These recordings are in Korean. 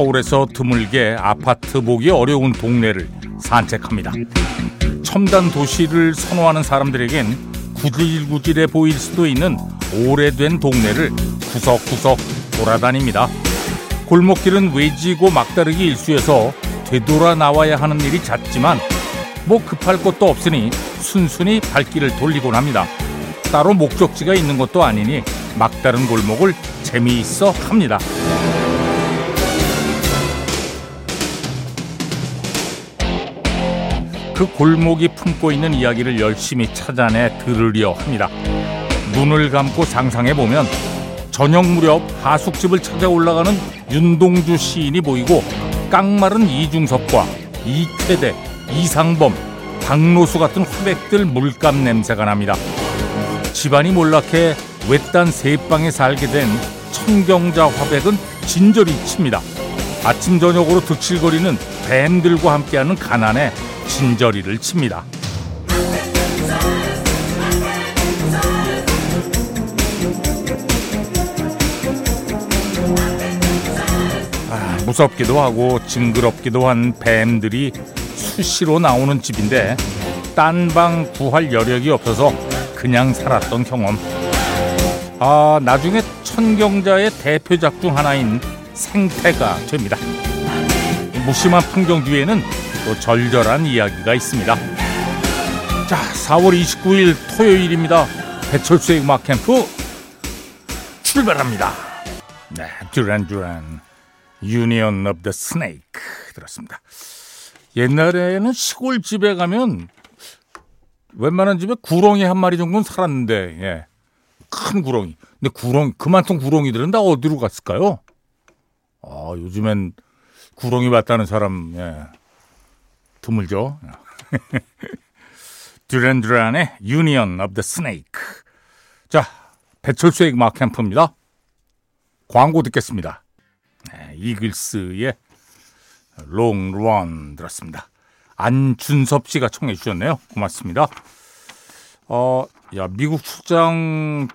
서울에서 드물게 아파트 보기 어려운 동네를 산책합니다. 첨단 도시를 선호하는 사람들에겐 구질구질해 보일 수도 있는 오래된 동네를 구석구석 돌아다닙니다. 골목길은 외지고 막다르기 일수여서 되돌아 나와야 하는 일이 잦지만 뭐 급할 것도 없으니 순순히 발길을 돌리곤 합니다. 따로 목적지가 있는 것도 아니니 막다른 골목을 재미있어 합니다. 그 골목이 품고 있는 이야기를 열심히 찾아내 들으려 합니다. 눈을 감고 상상해 보면 저녁 무렵 하숙집을 찾아 올라가는 윤동주 시인이 보이고 깡마른 이중섭과 이쾌대, 이상범, 박노수 같은 화백들 물감 냄새가 납니다. 집안이 몰락해 외딴 세방에 살게 된 청경자 화백은 진절이 칩니다. 아침 저녁으로 득실거리는 뱀들과 함께하는 가난에 진저리를 칩니다. 아, 무섭기도 하고 징그럽기도 한 뱀들이 수시로 나오는 집인데 딴 방 구할 여력이 없어서 그냥 살았던 경험. 아, 나중에 천경자의 대표작 중 하나인 생태가 됩니다. 무심한 풍경 뒤에는 또 절절한 이야기가 있습니다. 자, 4월 29일 토요일입니다. 배철수의 음악 캠프 출발합니다. 네, 듀란 듀란 Union of the Snake 들었습니다. 옛날에는 시골 집에 가면 웬만한 집에 구렁이 한 마리 정도는 살았는데 예. 큰 구렁이. 근데 구렁이 그 많던 구렁이들은 다 어디로 갔을까요? 아, 요즘엔 구렁이 봤다는 사람 예. 드물죠. 듀란 듀란의 Union of the Snake. 자, 배철수의 음악 캠프입니다. 광고 듣겠습니다. 네, 이글스의 롱런 들었습니다. 안준섭 씨가 청해 주셨네요. 고맙습니다. 어, 야, 미국 출장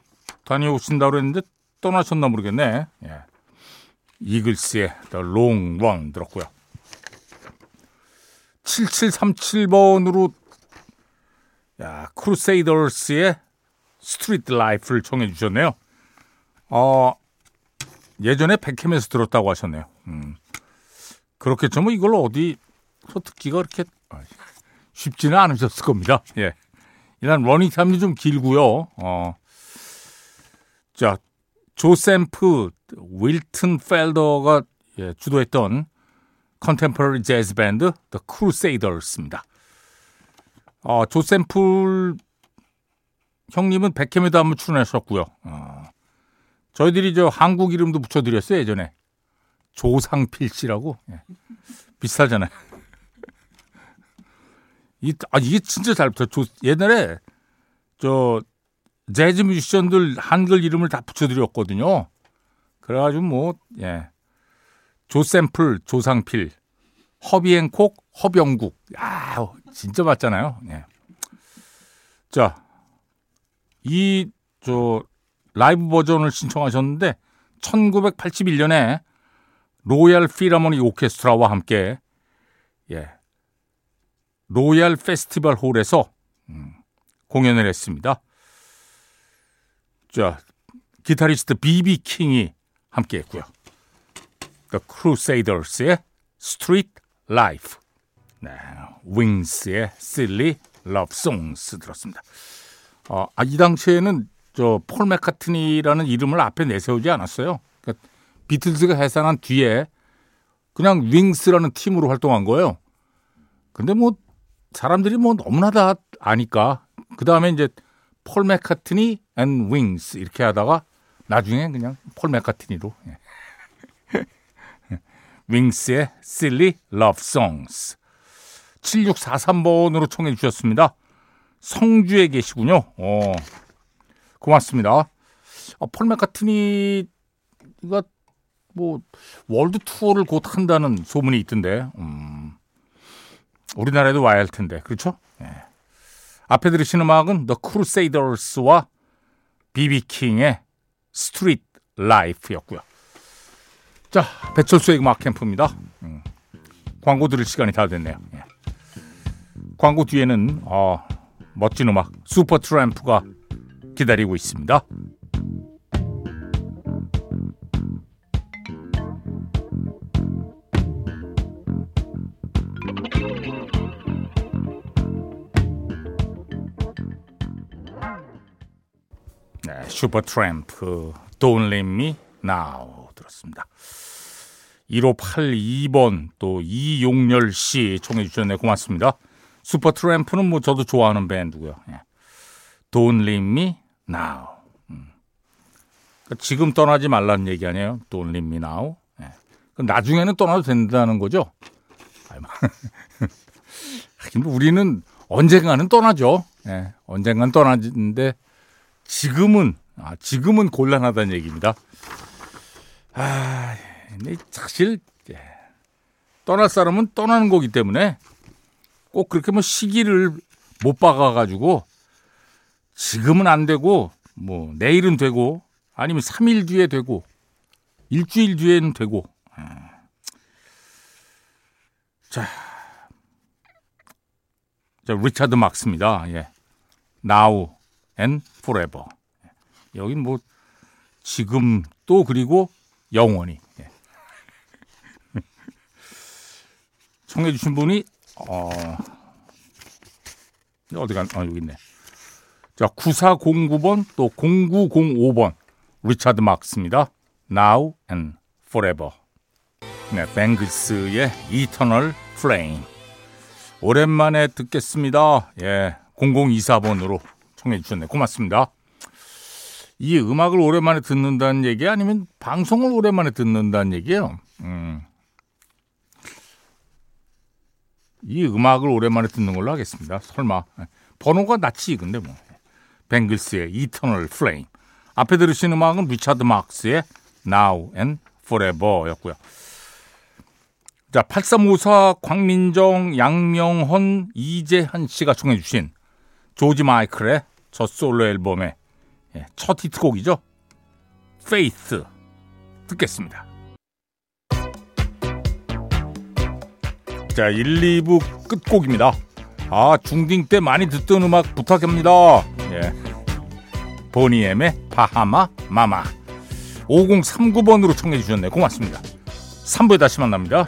다녀오신다고 했는데 떠나셨나 모르겠네. 예. 이글스의 The Long Run 들었고요. 7737번으로 야, 크루세이더스의 Street Life를 청해 주셨네요. 어, 예전에 배캠에서 들었다고 하셨네요. 음. 그렇겠죠. 뭐 이걸 어디서 듣기가 그렇게 쉽지는 않으셨을 겁니다. 예. 일단 러닝 타임이 좀 길고요. 어. 자, 조 샘플, 윌튼 펠더가 예, 주도했던 contemporary 재즈 밴드 The Crusaders입니다. 어, 조샘플 형님은 백햄에도 한번 출연하셨고요. 어, 저희들이 저 한국 이름도 붙여드렸어요 예전에 조상필 씨라고 예. 비슷하잖아요. 이, 아, 이게 진짜 잘 붙어. 조, 옛날에 저 재즈 뮤지션들 한글 이름을 다 붙여드렸거든요. 그래가지고 뭐 예. 조샘플, 조상필, 허비 행콕, 허병국. 야, 진짜 맞잖아요. 예. 자, 이, 저, 라이브 버전을 신청하셨는데, 1981년에 로얄 필하모닉 오케스트라와 함께, 예, 로얄 페스티벌 홀에서 음, 공연을 했습니다. 자, 기타리스트 비비 킹이 함께 했고요. The Crusaders의 Street Life, 네, Wings의 Silly Love Songs 들었습니다. 어, 아, 이 당시에는 저 폴 맥카트니라는 이름을 앞에 내세우지 않았어요. 그러니까 비틀즈가 해산한 뒤에 그냥 윙스라는 팀으로 활동한 거예요. 근데 뭐 사람들이 뭐 너무나 다 아니까 그 다음에 이제 폴 맥카트니 앤 윙스 이렇게 하다가 나중에 그냥 폴 맥카트니로 예. 윙스의 Silly Love Songs 7643번으로 청해 주셨습니다. 성주에 계시군요. 어, 고맙습니다. 어, 폴 맥카트니가 뭐 world tour를 곧 한다는 소문이 있던데 음, 우리나라에도 와야 할 텐데 그렇죠? 예. 앞에 들으신 음악은 The Crusaders와 비비킹의 Street Life였고요. 자, 배철수의 음악 캠프입니다. 음, 광고 들을 시간이 다 됐네요. 예. 광고 뒤에는 어, 멋진 음악 슈퍼 트램프가 기다리고 있습니다. 네, 슈퍼 트램프 Don't Leave Me Now 들었습니다. 1582번 또 이용열 씨 청해 주셨네 고맙습니다. 슈퍼 트램프는 뭐 저도 좋아하는 밴드고요. 예. Don't Leave Me Now. 음. 그러니까 지금 떠나지 말라는 얘기 아니에요? Don't Leave Me Now. 예. 나중에는 떠나도 된다는 거죠. 하긴 뭐 우리는 언젠가는 떠나죠. 예. 언젠가는 떠나는데 지금은 아, 지금은 곤란하다는 얘기입니다. 아, 사실 예. 떠날 사람은 떠나는 거기 때문에 꼭 그렇게 뭐 시기를 못 박아가지고 지금은 안 되고 뭐 내일은 되고 아니면 3일 뒤에 되고 일주일 뒤에는 되고 예. 자, 자 리차드 막스입니다. 예. Now and Forever. 여긴 뭐 지금 또 그리고 영원히 예. 청해 주신 분이 어 어디가 아 여기 있네. 자 9409번 또 0905번 리차드 막스입니다. Now and Forever. 네, 뱅글스의 Eternal Flame. 오랜만에 듣겠습니다. 예, 0024번으로 청해 주셨네. 고맙습니다. 이 음악을 오랜만에 듣는다는 얘기 아니면 방송을 오랜만에 듣는다는 얘기예요. 음. 이 음악을 오랜만에 듣는 걸로 하겠습니다. 설마 번호가 낫지 근데 뭐 뱅글스의 Eternal Flame 앞에 들으신 음악은 리차드 막스의 Now and Forever였고요. 자 8354 광민정 양명헌 이재한 씨가 청해 주신 조지 마이클의 저 솔로 앨범의 첫 히트곡이죠. Faith 듣겠습니다. 자, 1, 2부 끝곡입니다. 아, 중딩 때 많이 듣던 음악 부탁합니다. 예. 보니엠의 Bahama Mama. 5039번으로 청해 주셨네. 고맙습니다. 3부에 다시 만납니다.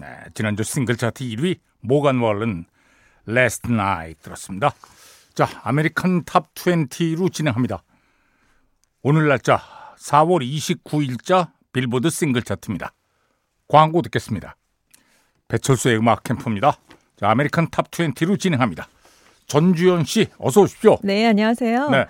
네, 지난주 싱글 차트 1위 모간 월렌 Last Night 들었습니다. 자, American Top 20로 진행합니다. 오늘 날짜 4월 29일자 빌보드 싱글 차트입니다. 광고 듣겠습니다. 배철수의 음악 캠프입니다. 자, American Top 20로 진행합니다. 전주현 씨, 어서 오십시오. 네, 안녕하세요. 네.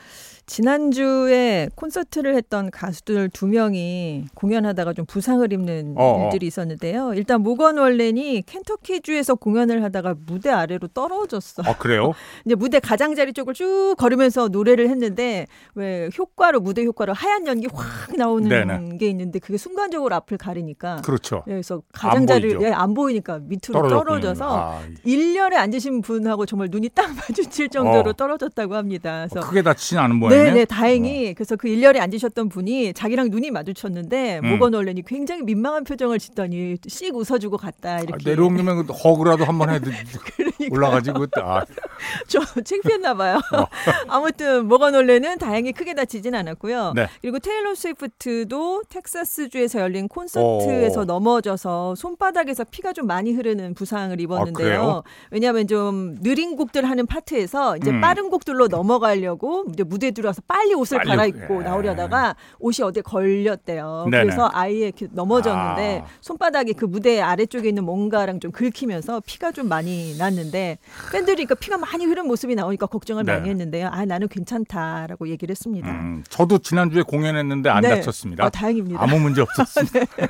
지난주에 콘서트를 했던 가수들 두 명이 공연하다가 좀 부상을 입는 어어. 일들이 있었는데요. 일단 모건 월렌이 켄터키주에서 공연을 하다가 무대 아래로 떨어졌어. 아, 그래요? 이제 무대 가장자리 쪽을 쭉 걸으면서 노래를 했는데 왜 효과로 무대 효과로 하얀 연기 확 나오는 네네. 게 있는데 그게 순간적으로 앞을 가리니까 그렇죠. 네, 그래서 가장자리 안, 예, 안 보이니까 밑으로 떨어져서 아. 1열에 앉으신 분하고 정말 눈이 딱 마주칠 정도로 어. 떨어졌다고 합니다. 그래서 어, 크게 다치진 않은 모양 네네, 다행히 어. 그래서 그 일렬에 앉으셨던 분이 자기랑 눈이 마주쳤는데 음. 모건 얼렌이 굉장히 민망한 표정을 짓더니 씩 웃어주고 갔다 이렇게. 아, 내려오면 그 허그라도 한 번 해도 올라가지고 아. 저 창피했나 봐요. 어. 아무튼 모건 얼렌은 다행히 크게 다치진 않았고요. 네. 그리고 테일러 스위프트도 텍사스주에서 열린 콘서트에서 오. 넘어져서 손바닥에서 피가 좀 많이 흐르는 부상을 입었는데요. 아, 왜냐하면 좀 느린 곡들 하는 파트에서 이제 음. 빠른 곡들로 넘어가려고 무대 에 들어와서 빨리 옷을 빨리, 갈아입고 예. 나오려다가 옷이 어디에 걸렸대요. 네네. 그래서 아예 이렇게 넘어졌는데 아. 손바닥이 그 무대 아래쪽에 있는 뭔가랑 좀 긁히면서 피가 좀 많이 났는데 팬들이 그러니까 피가 많이 흐른 모습이 나오니까 걱정을 네. 많이 했는데요. 아 나는 괜찮다라고 얘기를 했습니다. 음, 저도 지난주에 공연했는데 안 네. 다쳤습니다. 아, 다행입니다. 아무 문제 없었습니다. 네.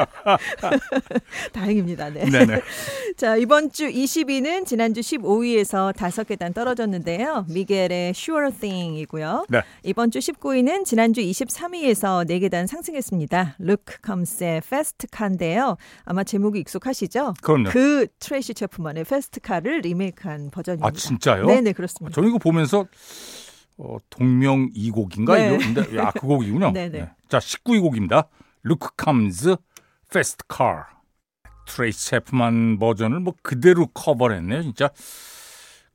다행입니다. 네. 네네. 자 이번 주 20위는 지난주 15위에서 다섯 계단 떨어졌는데요. 미겔의 Sure Thing 이 이고요. 네. 이번 주 19위는 지난주 23위에서 4계단 상승했습니다. 루크 컴스의 Fast Car인데요. 아마 제목이 익숙하시죠? 그럼요. 그 트레이시 체프만의 Fast Car을 리메이크한 버전입니다. 아 진짜요? 네네 그렇습니다. 저는 이거 보면서 어, 동명 이곡인가 네. 이거 근데 아, 그 곡이군요. 네네. 네. 자 19위 곡입니다. 루크 컴즈 Fast Car 트레이시 체프만 버전을 뭐 그대로 커버했네요 진짜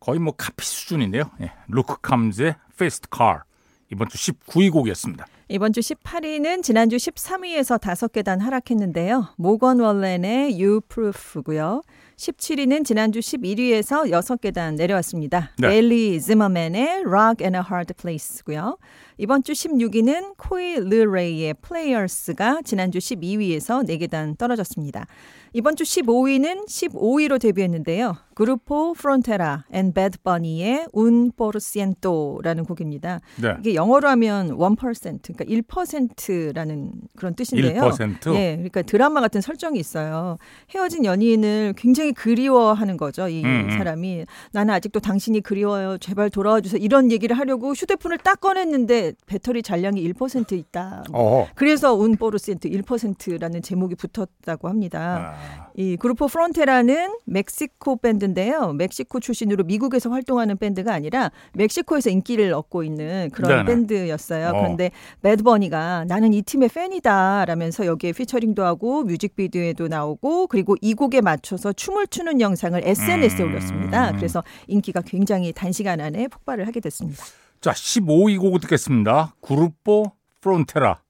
거의 뭐 카피 수준인데요 예, 루크 컴즈의 Fast Car 이번 주 19위 곡이었습니다 이번 주 18위는 지난주 13위에서 5계단 하락했는데요. 모건 월렌의 You Proof고요. 17위는 지난주 11위에서 6계단 내려왔습니다. 네. 베일리 지머맨의 Rock and a Hard Place고요. 이번 주 16위는 코이 르레이의 Players가 지난주 12위에서 4계단 떨어졌습니다. 이번 주 15위는 15위로 데뷔했는데요. 그루포 프론테라 앤 배드 버니의 Un por ciento라는 곡입니다. 네. 이게 영어로 하면 1% 그러니까 1%라는 그런 뜻인데요. 1%? 예. 그러니까 드라마 같은 설정이 있어요. 헤어진 연인을 굉장히 그리워하는 거죠. 이 음, 음. 사람이 나는 아직도 당신이 그리워요. 제발 돌아와 주세요. 이런 얘기를 하려고 휴대폰을 딱 꺼냈는데 배터리 잔량이 1% 있다. 어 그래서 Un por ciento 1%라는 제목이 붙었다고 합니다. 아. 이 그루포 프론테라는 멕시코 밴드 인데요. 멕시코 출신으로 미국에서 활동하는 밴드가 아니라 멕시코에서 인기를 얻고 있는 그런 네네. 밴드였어요. 어. 그런데 배드 버니가 나는 이 팀의 팬이다 라면서 여기에 피처링도 하고 뮤직비디오에도 나오고 그리고 이 곡에 맞춰서 춤을 추는 영상을 SNS에 음. 올렸습니다. 그래서 인기가 굉장히 단시간 안에 폭발을 하게 됐습니다. 자, 15위 곡을 듣겠습니다. 그루포 프론테라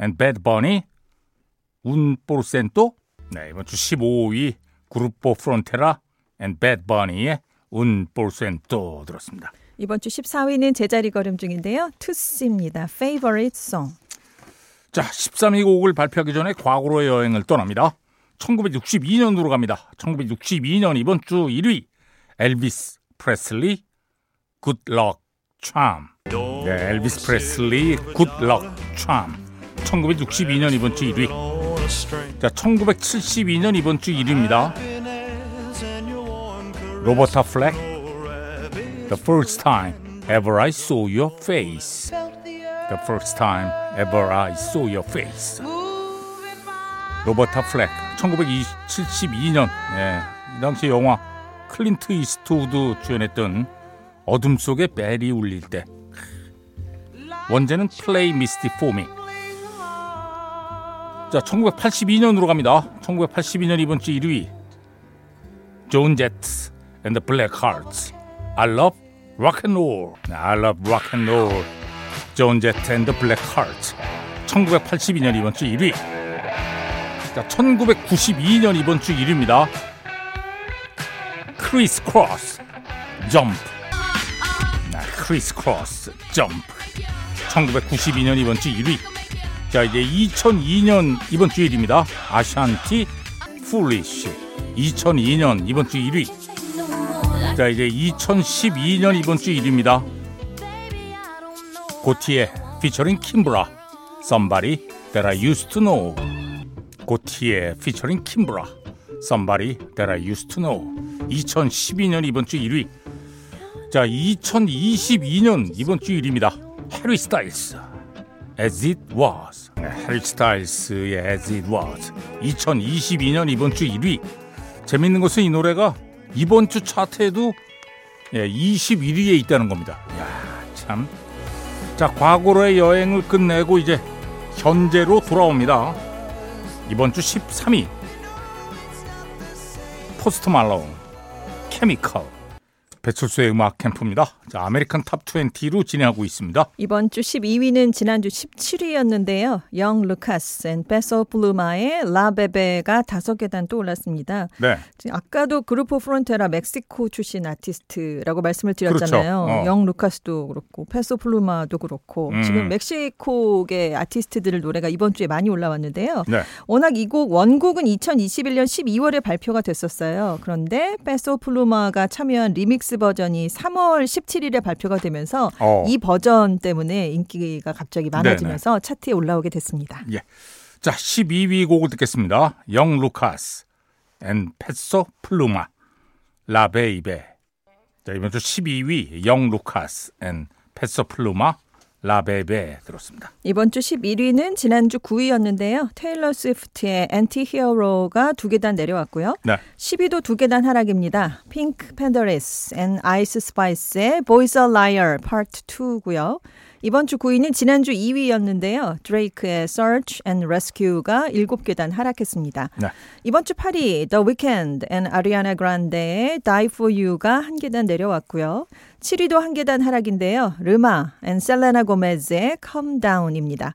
and 배드버니 un porciento 네, 이번 주 15위 그루포 프론테라 and 배드 버니의 un porciento 들었습니다. 이번 주 14위는 제자리 걸음 중인데요. 투시입니다. Favorite Song. 자, 13위 곡을 발표하기 전에 과거로의 여행을 떠납니다. 1962년으로 갑니다. 1962년 이번 주 1위 엘비스 프레슬리 Good Luck Charm. 네, 엘비스 프레슬리 Good Luck Charm. 1962년 이번 주 1위. 자, 1972년 이번 주 1위입니다. 로버타 플렉 The first time ever I saw your face. The first time ever I saw your face. 로버타 플렉 1972년. 예, 이 당시 영화 클린트 이스트우드 주연했던 어둠 속에 벨이 울릴 때. 원제는 Play Misty for Me 자 1982년으로 갑니다. 1982년 이번 주 1위 존 제트 and the Black Hearts I love rock and roll I love rock and roll 존 제트 and the Black Hearts 1982년 이번 주 1위 자 1992년 이번 주 1위입니다 크리스 크로스 점프 크리스 크로스 점프 1992년 이번 주 1위 자 이제 2002년 이번 주 1위입니다 아샨티 Foolish 2002년 이번 주 1위 자 이제 2012년 이번 주 1위입니다 고티에 피처링 킴브라 Somebody That I Used To Know 고티에 피처링 킴브라 Somebody That I Used To Know 2012년 이번 주 1위 자, 2022년 이번 주 1위입니다. 해리 스타일스. As It Was. 네, 해리 스타일스의 As It Was. 2022년 이번 주 1위. 재밌는 것은 이 노래가 이번 주 차트에도 예, 21위에 있다는 겁니다. 야, 참. 자, 과거로의 여행을 끝내고 이제 현재로 돌아옵니다. 이번 주 13위. 포스트 말로운 Chemical. 배철수의 음악 캠프입니다. 자, American Top 20로 진행하고 있습니다. 이번 주 12위는 지난주 17위였는데요. 영 루카스 and 페소 플루마의 La Bebe가 다섯 계단 또 올랐습니다. 네. 아까도 그루포 프론테라 멕시코 출신 아티스트라고 말씀을 드렸잖아요. 그렇죠. 어. 영 루카스도 그렇고 페소 플루마도 그렇고 음. 지금 멕시코계 아티스트들을 노래가 이번 주에 많이 올라왔는데요. 네. 워낙 이 곡 원곡은 2021년 12월에 발표가 됐었어요. 그런데 페소 플루마가 참여한 리믹스 버전이 3월 17일에 발표가 되면서 어. 이 버전 때문에 인기가 갑자기 많아지면서 네네. 차트에 올라오게 됐습니다. 예. 자, 12위 곡을 듣겠습니다. 영 루카스 and 페소 플루마 La Bebe. 자, 이번 주 12위 영 루카스 and 페소 플루마 La Bebe 들었습니다. 이번 주 11위는 지난주 9위였는데요. 테일러 스위프트의 Anti-Hero가 두 계단 내려왔고요. 네. 10위도 두 계단 하락입니다. 핑크 팬더레스 and 아이스 스파이스의 Boy's a liar Part 2고요. 이번 주 9위는 지난주 2위였는데요. 드레이크의 Search and Rescue가 7계단 하락했습니다. 네. 이번 주 8위 The Weeknd and Ariana Grande의 Die For You가 한 계단 내려왔고요. 7위도 한 계단 하락인데요. 르마 and Selena Gomez의 Calm Down입니다.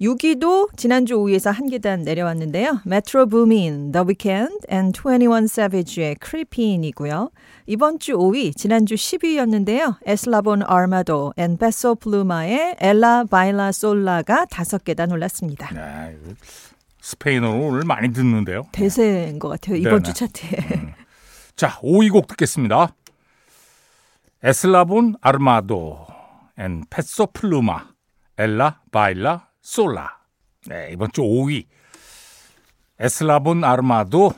6위도 지난주 5위에서 한 계단 내려왔는데요. Metro Boomin, The Weeknd and 21 Savage의 Creepin이고요. 이번 주 5위, 지난주 10위였는데요. 에슬라본 아르마도 and Peso Pluma의 Ella Baila Sola가 5계단 올랐습니다. 네, 스페인어로 오늘 많이 듣는데요. 대세인 것 같아요. 이번 네네. 주 차트에. 음. 자, 5위 곡 듣겠습니다. 에슬라본 아르마도 and 페소 플루마 Ella Baila Sola. 네, 이번 주 5위. 에슬라본 아르마도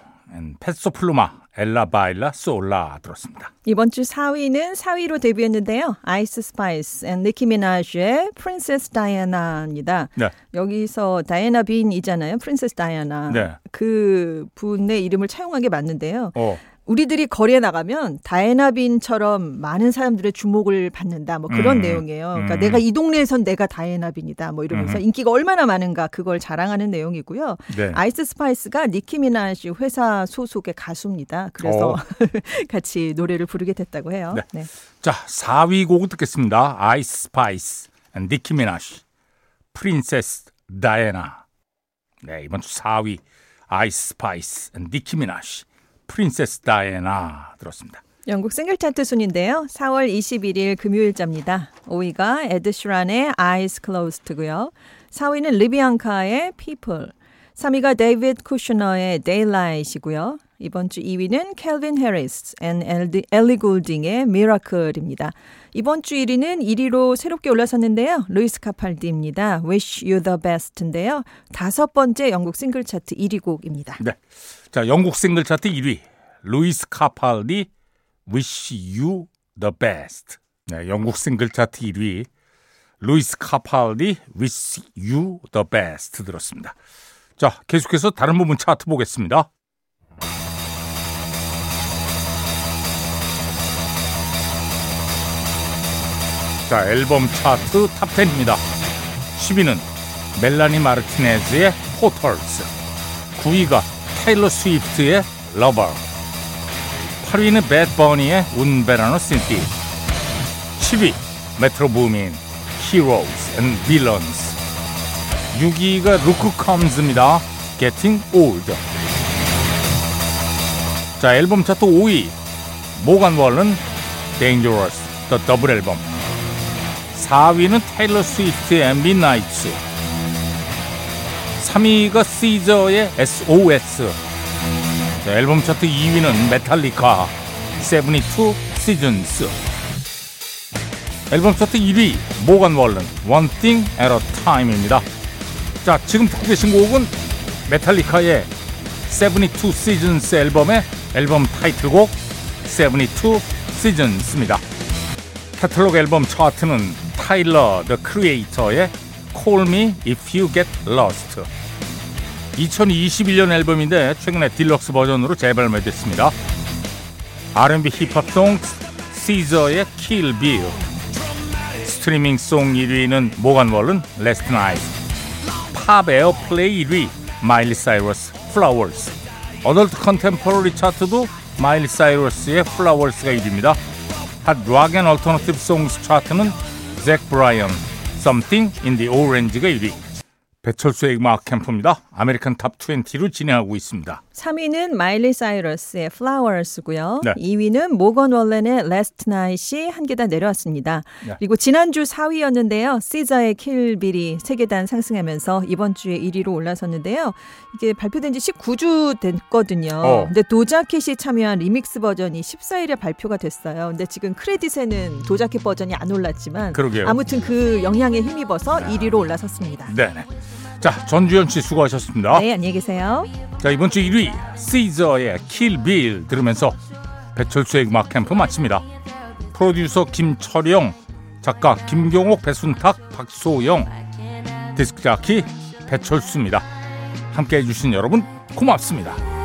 페소플루마 Ella Baila Sola 들었습니다. 이번 주 4위는 4위로 데뷔했는데요. 아이스 스파이스 and 니키 미나즈의 Princess Diana입니다. 네. 여기서 다이아나 빈이잖아요. Princess Diana. 네. 그 분의 이름을 차용한 게 맞는데요. 어. 우리들이 거리에 나가면 다이나빈처럼 많은 사람들의 주목을 받는다. 뭐 그런 음, 내용이에요. 그러니까 음. 내가 이 동네에선 내가 다이나빈이다. 뭐 이러면서 음. 인기가 얼마나 많은가 그걸 자랑하는 내용이고요. 네. 아이스 스파이스가 니키 미나즈 회사 소속의 가수입니다. 그래서 어. 같이 노래를 부르게 됐다고 해요. 네. 네. 자, 4위 곡 듣겠습니다. 아이스 스파이스 니키 미나즈 Princess Diana. 네, 이번 주 4위 아이스 스파이스 니키 미나즈 Princess Diana 들었습니다. 영국 싱글 차트 순인데요. 4월 21일 금요일자입니다. 5위가 에드 시런의 Eyes Closed고요. 4위는 리비앙카의 People. 3위가 데이비드 쿠셔너의 Daylight이고요. 이번 주 2위는 캘빈 해리스 and 엘리 골딩의 Miracle입니다. 이번 주 1위는 1위로 새롭게 올라섰는데요. 루이스 카팔디입니다. Wish You the Best인데요. 다섯 번째 영국 싱글 차트 1위 곡입니다. 네. 자, 영국 싱글 차트 1위. 루이스 카팔디 Wish You the Best. 네, 영국 싱글 차트 1위. 루이스 카팔디 Wish You the Best 들었습니다. 자, 계속해서 다른 부분 차트 보겠습니다. 자, 앨범 차트 Top10입니다. 10위는 멜라니 마르티네즈의 Portals. 9위가 테일러 스위프트의 Lover. 8위는 배드 버니의 Un Verano Sin Ti. 10위 메트로 부민 Heroes and Villains. 6위가 루크 컴즈입니다. Getting Old. 자 앨범 차트 5위 모간 월런 Dangerous The Double Album 4위는 테일러 스위프트의 Midnights 3위가 시저의 SOS 자, 앨범 차트 2위는 메탈리카 72 Seasons 앨범 차트 1위 모간 월런 One Thing at a Time입니다. 자 지금 듣고 계신 곡은 메탈리카의 72 Seasons 앨범의 앨범 타이틀곡 72 Seasons입니다. 카탈로그 앨범 차트는 타일러 더 크리에이터의 Call Me If You Get Lost 2021년 앨범인데 최근에 딜럭스 버전으로 재발매됐습니다. R&B 힙합 song 시저의 Kill Bill 스트리밍 song 1위는 모간 월런 Last Night 팝 airplay 1위 마일리 사이러스 Flowers adult contemporary 차트도 마일리 사이러스의 Flowers가 1위입니다. hot rock and alternative songs 차트는 잭 브라이언 Something in the Orange가 1위 배철수의 음악 캠프입니다. American Top 20로 진행하고 있습니다. 3위는 마일리 사이러스의 Flowers고요. 네. 2위는 모건 월렌의 Last Night이 한 계단 내려왔습니다. 네. 그리고 지난주 4위였는데요. 시자의 킬빌이 3계단 상승하면서 이번 주에 1위로 올라섰는데요. 이게 발표된 지 19주 됐거든요. 어. 근데 도자켓이 참여한 리믹스 버전이 14일에 발표가 됐어요. 근데 지금 크레딧에는 도자켓 버전이 안 올랐지만 그러게요. 아무튼 그 영향에 힘입어서 1위로 올라섰습니다. 네. 자, 전주현 씨 수고하셨습니다. 네, 안녕히 계세요. 자, 이번 주 1위 시저의 킬빌 들으면서 배철수의 음악 캠프 마칩니다. 프로듀서 김철영, 작가 김경옥, 배순탁, 박소영, 디스크 자키 배철수입니다. 함께 해 주신 여러분 고맙습니다.